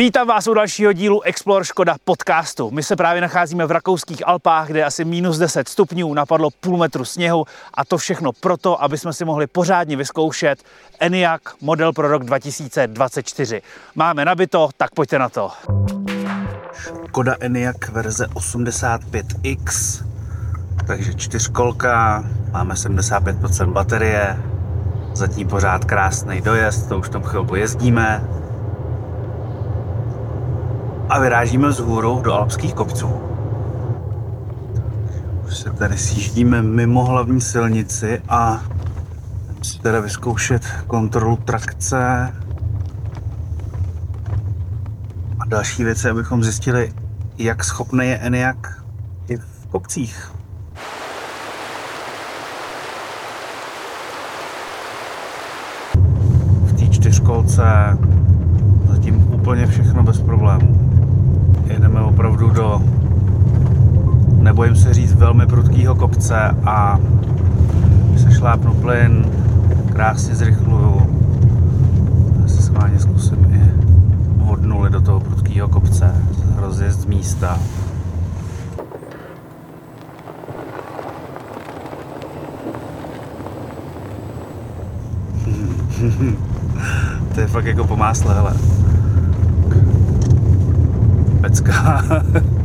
Vítám vás u dalšího dílu Explore Škoda podcastu. My se právě nacházíme v rakouských Alpách, kde asi minus 10 stupňů, napadlo půl metru sněhu a to všechno proto, aby jsme si mohli pořádně vyzkoušet ENIAC model pro rok 2024. Máme nabito, tak pojďte na to. Škoda ENIAC verze 85X, takže čtyřkolka, máme 75% baterie, zatím pořád krásný dojezd, to už tam chvilku jezdíme, a vyrážíme vzhůru do alpských kopců. Už se tady sjíždíme mimo hlavní silnici a si teda vyzkoušet kontrolu trakce a další věci, abychom zjistili, jak schopný je Eniak i v kopcích. V té čtyřkolce zatím úplně všechno bez problémů jedeme opravdu do, nebojím se říct, velmi prudkého kopce a se šlápnu plyn, krásně zrychluju. Já si schválně zkusím i od nuly do toho prudkého kopce, rozjezd z místa. to je fakt jako po másle, hele pecka.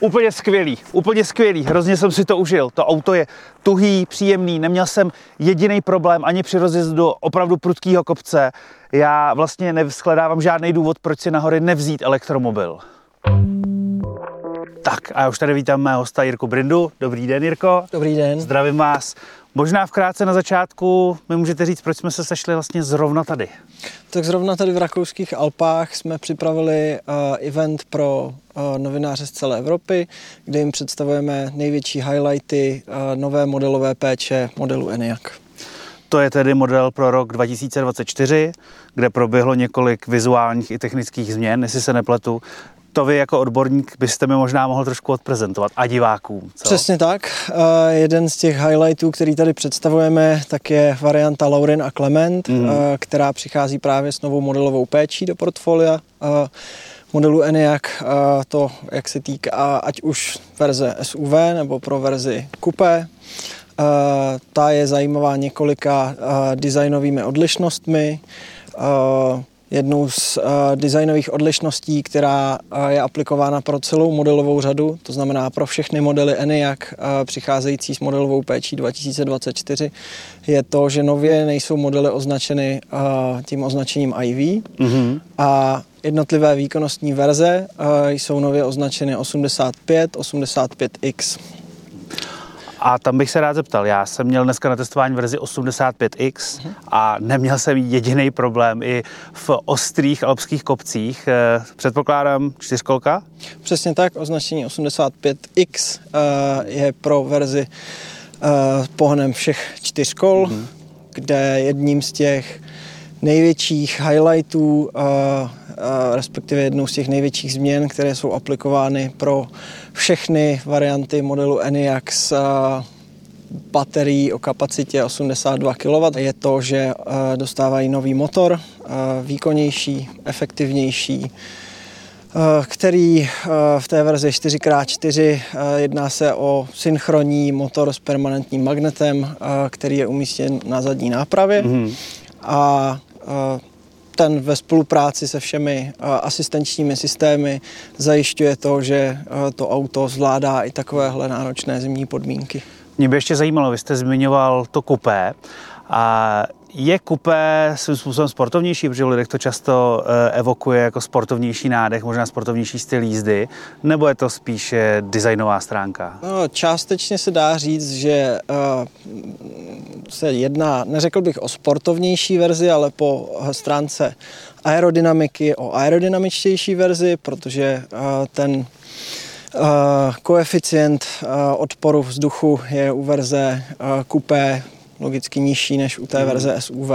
úplně skvělý, úplně skvělý, hrozně jsem si to užil. To auto je tuhý, příjemný, neměl jsem jediný problém ani při rozjezdu do opravdu prudkého kopce. Já vlastně nevzkledávám žádný důvod, proč si nahoře nevzít elektromobil. Tak a já už tady vítám mého hosta Jirku Brindu. Dobrý den, Jirko. Dobrý den. Zdravím vás. Možná vkrátce na začátku mi můžete říct, proč jsme se sešli vlastně zrovna tady. Tak zrovna tady v rakouských Alpách jsme připravili uh, event pro uh, novináře z celé Evropy, kde jim představujeme největší highlighty uh, nové modelové péče modelu ENIAC. To je tedy model pro rok 2024, kde proběhlo několik vizuálních i technických změn, jestli se nepletu to vy jako odborník byste mi možná mohl trošku odprezentovat a divákům. Co? Přesně tak. Uh, jeden z těch highlightů, který tady představujeme, tak je varianta Lauren a Clement, mm. uh, která přichází právě s novou modelovou péčí do portfolia. Uh, modelu ENIAC to, jak se týká ať už verze SUV nebo pro verzi Coupé. Ta je zajímavá několika designovými odlišnostmi. Jednou z uh, designových odlišností, která uh, je aplikována pro celou modelovou řadu, to znamená pro všechny modely ENIAC uh, přicházející s modelovou péčí 2024, je to, že nově nejsou modely označeny uh, tím označením IV mm-hmm. a jednotlivé výkonnostní verze uh, jsou nově označeny 85, 85X. A tam bych se rád zeptal, já jsem měl dneska na testování verzi 85X a neměl jsem jediný problém i v ostrých alpských kopcích. Eh, předpokládám čtyřkolka? Přesně tak, označení 85X eh, je pro verzi eh, pohonem všech čtyř kol, mm-hmm. kde jedním z těch největších highlightů, respektive jednou z těch největších změn, které jsou aplikovány pro všechny varianty modelu ENIAC s baterií o kapacitě 82 kW je to, že dostávají nový motor, výkonnější, efektivnější, který v té verzi 4x4 jedná se o synchronní motor s permanentním magnetem, který je umístěn na zadní nápravě. Mm-hmm. A ten ve spolupráci se všemi asistenčními systémy zajišťuje to, že to auto zvládá i takovéhle náročné zimní podmínky. Mě by ještě zajímalo, vy jste zmiňoval to kupé. A je kupé svým způsobem sportovnější, protože lidech to často eh, evokuje jako sportovnější nádech, možná sportovnější styl jízdy, nebo je to spíše designová stránka? No, částečně se dá říct, že uh, se jedná, neřekl bych o sportovnější verzi, ale po stránce aerodynamiky o aerodynamičtější verzi, protože uh, ten koeficient odporu vzduchu je u verze kupé logicky nižší než u té mhm. verze SUV.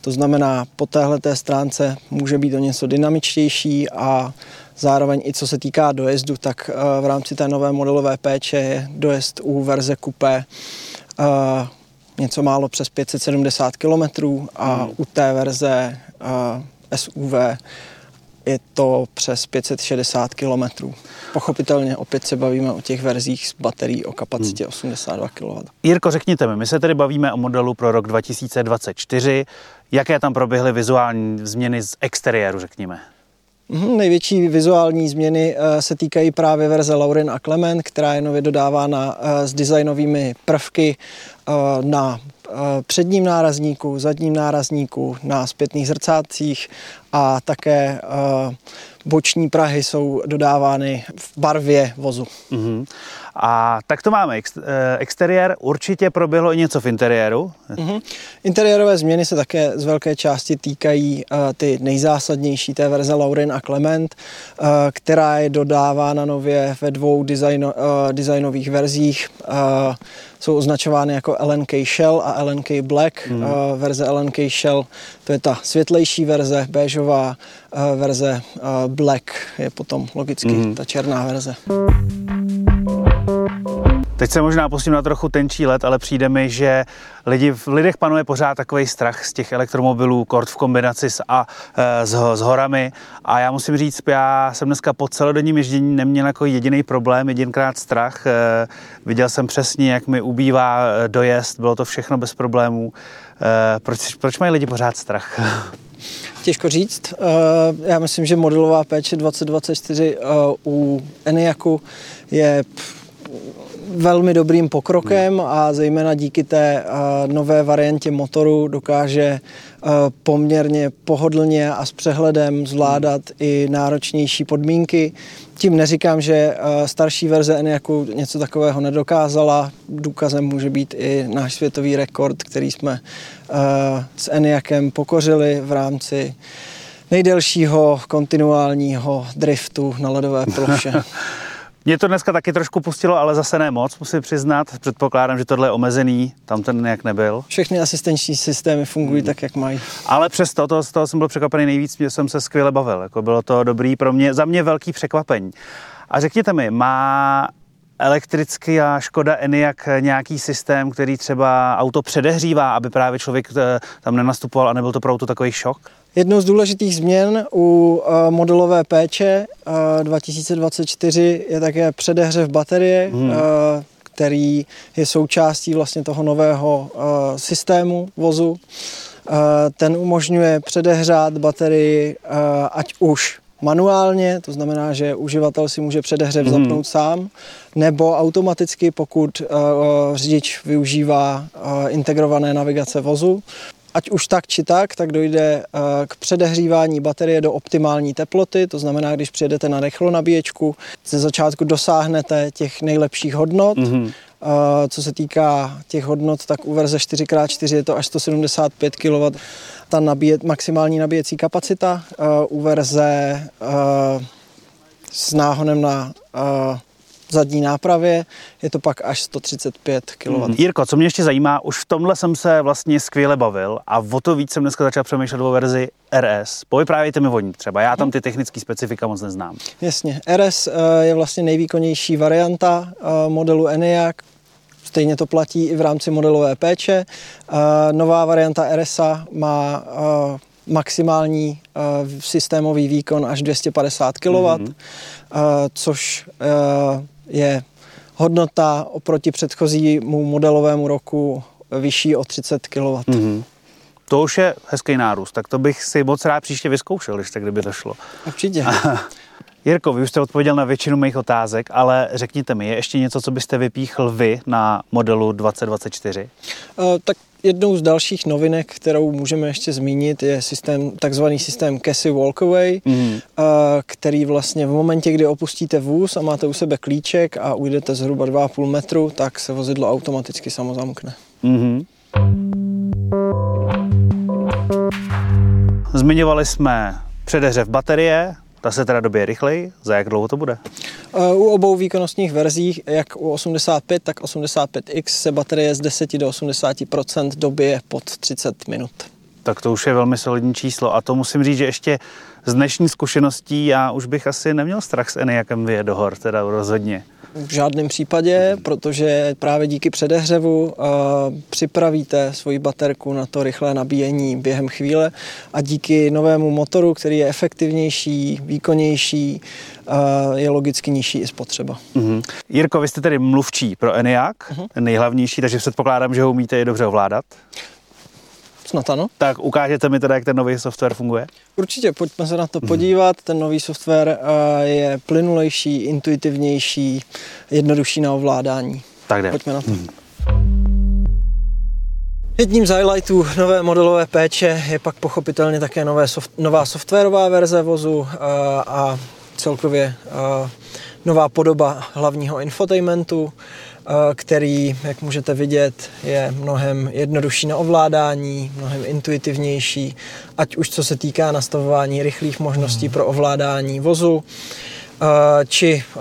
To znamená, po téhle té stránce může být o něco dynamičtější a zároveň i co se týká dojezdu, tak eh, v rámci té nové modelové péče je dojezd u verze Coupé eh, něco málo přes 570 km a hmm. u té verze SUV je to přes 560 km. Pochopitelně opět se bavíme o těch verzích s baterií o kapacitě hmm. 82 kW. Jirko, řekněte mi, my se tedy bavíme o modelu pro rok 2024. Jaké tam proběhly vizuální změny z exteriéru, řekněme? Mm, největší vizuální změny uh, se týkají právě verze Lauren a Clement, která je nově dodávána uh, s designovými prvky uh, na předním nárazníku, zadním nárazníku, na zpětných zrcátcích a také boční prahy jsou dodávány v barvě vozu. Mm-hmm. A tak to máme. Ex, eh, exteriér určitě proběhlo i něco v interiéru. Mm-hmm. Interiérové změny se také z velké části týkají uh, ty nejzásadnější té verze Laurin a Clement, uh, která je dodávána nově ve dvou designo, uh, designových verzích. Uh, jsou označovány jako LNK Shell a LNK Black. Mm. Uh, verze LNK Shell to je ta světlejší verze, béžová uh, verze uh, Black je potom logicky mm. ta černá verze. Teď se možná pustím na trochu tenčí let, ale přijde mi, že lidi, v lidech panuje pořád takový strach z těch elektromobilů, kort v kombinaci s, a, e, s, s horami. A já musím říct, já jsem dneska po celodenním ježdění neměl jako jediný problém, jedinkrát strach. Viděl jsem přesně, jak mi ubývá dojezd, bylo to všechno bez problémů. Proč, proč mají lidi pořád strach? Těžko říct. Já myslím, že modelová péče 2024 u Eniaku je velmi dobrým pokrokem a zejména díky té nové variantě motoru dokáže poměrně pohodlně a s přehledem zvládat i náročnější podmínky. Tím neříkám, že starší verze Eniaku něco takového nedokázala. Důkazem může být i náš světový rekord, který jsme s Eniakem pokořili v rámci nejdelšího kontinuálního driftu na ledové ploše. Mě to dneska taky trošku pustilo, ale zase ne moc, musím přiznat. Předpokládám, že tohle je omezený, tam ten nějak nebyl. Všechny asistenční systémy fungují hmm. tak, jak mají. Ale přesto, to, z toho jsem byl překvapený nejvíc, že jsem se skvěle bavil. Jako bylo to dobrý pro mě, za mě velký překvapení. A řekněte mi, má elektrická Škoda Enyaq nějaký systém, který třeba auto předehřívá, aby právě člověk eh, tam nenastupoval a nebyl to pro auto takový šok? Jednou z důležitých změn u eh, modelové péče 2024 eh, je také předehřev baterie, hmm. který je součástí vlastně toho nového systému vozu. Ten umožňuje předehřát baterii ať už manuálně, to znamená, že uživatel si může předehřev hmm. zapnout sám, nebo automaticky, pokud řidič využívá integrované navigace vozu. Ať už tak či tak, tak dojde uh, k předehřívání baterie do optimální teploty, to znamená, když přijedete na rychlonabíječku, ze začátku dosáhnete těch nejlepších hodnot, mm-hmm. Co se týká těch hodnot, tak u verze 4x4 je to až 175 kW ta nabíje, maximální nabíjecí kapacita. U verze s náhonem na zadní nápravě, je to pak až 135 kW. Hmm. Jirko, co mě ještě zajímá, už v tomhle jsem se vlastně skvěle bavil a o to víc jsem dneska začal přemýšlet o verzi RS. Povyprávějte mi o ní třeba, já tam ty technické specifika moc neznám. Jasně, RS je vlastně nejvýkonnější varianta modelu Enyaq, Stejně to platí i v rámci modelové péče. Nová varianta RSA má maximální systémový výkon až 250 kW, mm-hmm. což je hodnota oproti předchozímu modelovému roku vyšší o 30 kW. Mm-hmm. To už je hezký nárůst, tak to bych si moc rád příště vyzkoušel, když tak kdyby to šlo. Určitě. Jirko, vy už jste odpověděl na většinu mých otázek, ale řekněte mi, je ještě něco, co byste vypíchl vy na modelu 2024? Uh, eh, tak jednou z dalších novinek, kterou můžeme ještě zmínit, je systém, takzvaný systém Cassie Walkaway, mm. uh, který vlastně v momentě, kdy opustíte vůz a máte u sebe klíček a ujdete zhruba 2,5 metru, tak se vozidlo automaticky samozamkne. Mm-hmm. Zmiňovali jsme předehřev baterie, Ta se teda dobije rychleji? Za jak dlouho to bude? U obou výkonnostních verzí, jak u 85, tak 85X, se baterie z 10 do 80% dobije pod 30 minut. Tak to už je velmi solidní číslo a to musím říct, že ještě z dnešní zkušeností já už bych asi neměl strach s Eniakem vyjet do hor, teda rozhodně. V žádném případě, protože právě díky předehřevu uh, připravíte svoji baterku na to rychlé nabíjení během chvíle a díky novému motoru, který je efektivnější, výkonnější, uh, je logicky nižší i spotřeba. Uh-huh. Jirko, vy jste tedy mluvčí pro Eniak, uh-huh. nejhlavnější, takže předpokládám, že ho umíte i dobře ovládat. Snad ano. Tak ukážete mi teda, jak ten nový software funguje? Určitě, pojďme se na to podívat. Ten nový software eh, je plynulejší, intuitivnější, jednodušší na ovládání. Tak jde. Pojďme na to. Hmm. Jedním z highlightů nové modelové péče je pak pochopitelně také nové soft, nová softwarová verze vozu a, eh, a celkově a, eh, nová podoba hlavního infotainmentu. Eh, který, jak můžete vidět, je mnohem jednodušší na ovládání, mnohem intuitivnější, ať už co se týká nastavování rychlých možností pro ovládání vozu, eh, či eh,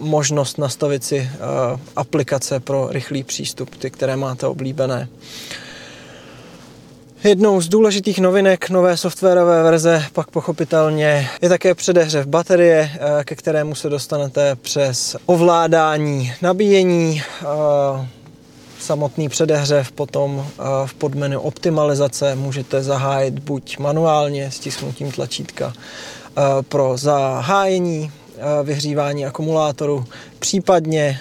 možnost nastavit si aplikace pro rychlý přístup, ty, které máte oblíbené. Jednou z důležitých novinek nové softwarové verze pak pochopitelně je také předehřev baterie, eh, ke kterému se dostanete přes ovládání nabíjení, eh, samotný předehřev potom eh, v podmenu optimalizace můžete zahájit buď manuálně stisknutím tlačítka pro zahájení vyhřívání akumulátoru. Případně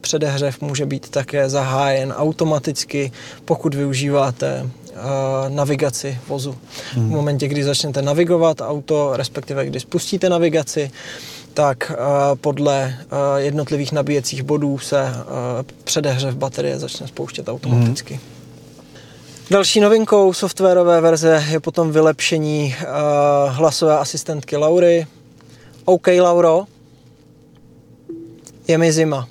předehřev může být také zahájen automaticky, pokud využíváte navigaci vozu. Hmm. V momentě, kdy začnete navigovat auto, respektive když spustíte navigaci, tak podle jednotlivých nabíjecích bodů se předehřev baterie začne spouštět automaticky. Hmm. Další novinkou softwarové verze je potom vylepšení hlasové asistentky Laury. OK, Lauro, je mi zima.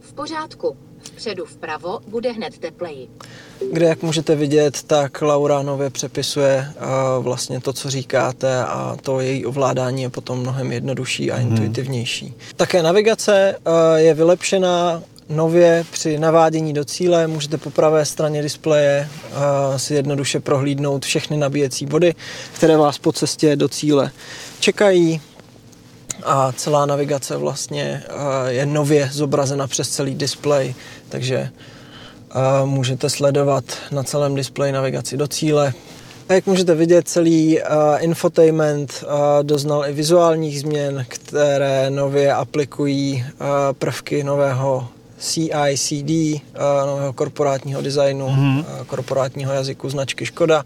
V pořádku. Vpředu vpravo bude hned tepleji. Kde, jak můžete vidět, tak Laura nově přepisuje uh, vlastně to, co říkáte a to její ovládání je potom mnohem jednodušší a hmm. intuitivnější. Také navigace uh, je vylepšená nově při navádění do cíle můžete po pravé straně displeje uh, si jednoduše prohlídnout všechny nabíjecí body, které vás po cestě do cíle čekají a celá navigace vlastně je nově zobrazena přes celý displej, takže můžete sledovat na celém displeji navigaci do cíle. A jak můžete vidět, celý infotainment doznal i vizuálních změn, které nově aplikují prvky nového CICD, eh, nového korporátního designu, mm-hmm. korporátního jazyku značky Škoda.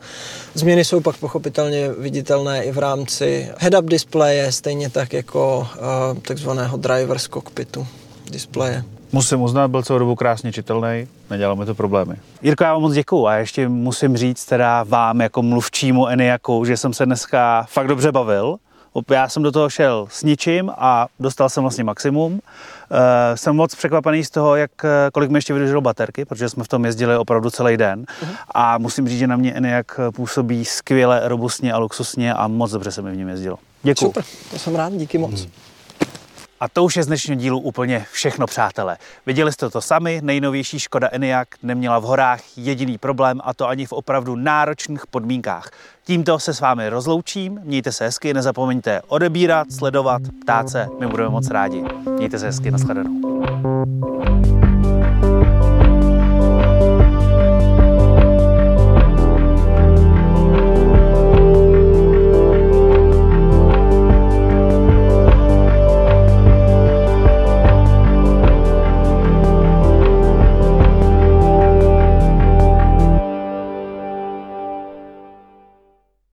Změny jsou pak pochopitelně viditelné i v rámci head-up displeje, stejně tak jako eh, takzvaného drivers cockpitu displeje. Musím uznat, byl celou dobu krásně čitelný, nedělalo mi to problémy. Jirko, já vám moc děkuju a ještě musím říct teda vám jako mluvčímu Eniaku, že jsem se dneska fakt dobře bavil. Já jsem do toho šel s ničím a dostal jsem vlastně maximum. Uh, jsem moc překvapený z toho, jak, eh, kolik mi ještě vydrželo baterky, protože jsme v tom jezdili opravdu celý den. Uh-huh. A musím říct, že na mě Enyaq působí skvěle, robustně a luxusně a moc dobře se mi v něm jezdilo. Děkuji. Super, to jsem rád, díky moc. Uh-huh. A to už je z dnešního dílu úplně všechno, přátelé. Viděli jste to sami, nejnovější Škoda Enyaq neměla v horách jediný problém a to ani v opravdu náročných podmínkách. Tímto se s vámi rozloučím, mějte se hezky, nezapomeňte odebírat, sledovat, ptát se, my budeme moc rádi. Mějte se hezky, nashledanou.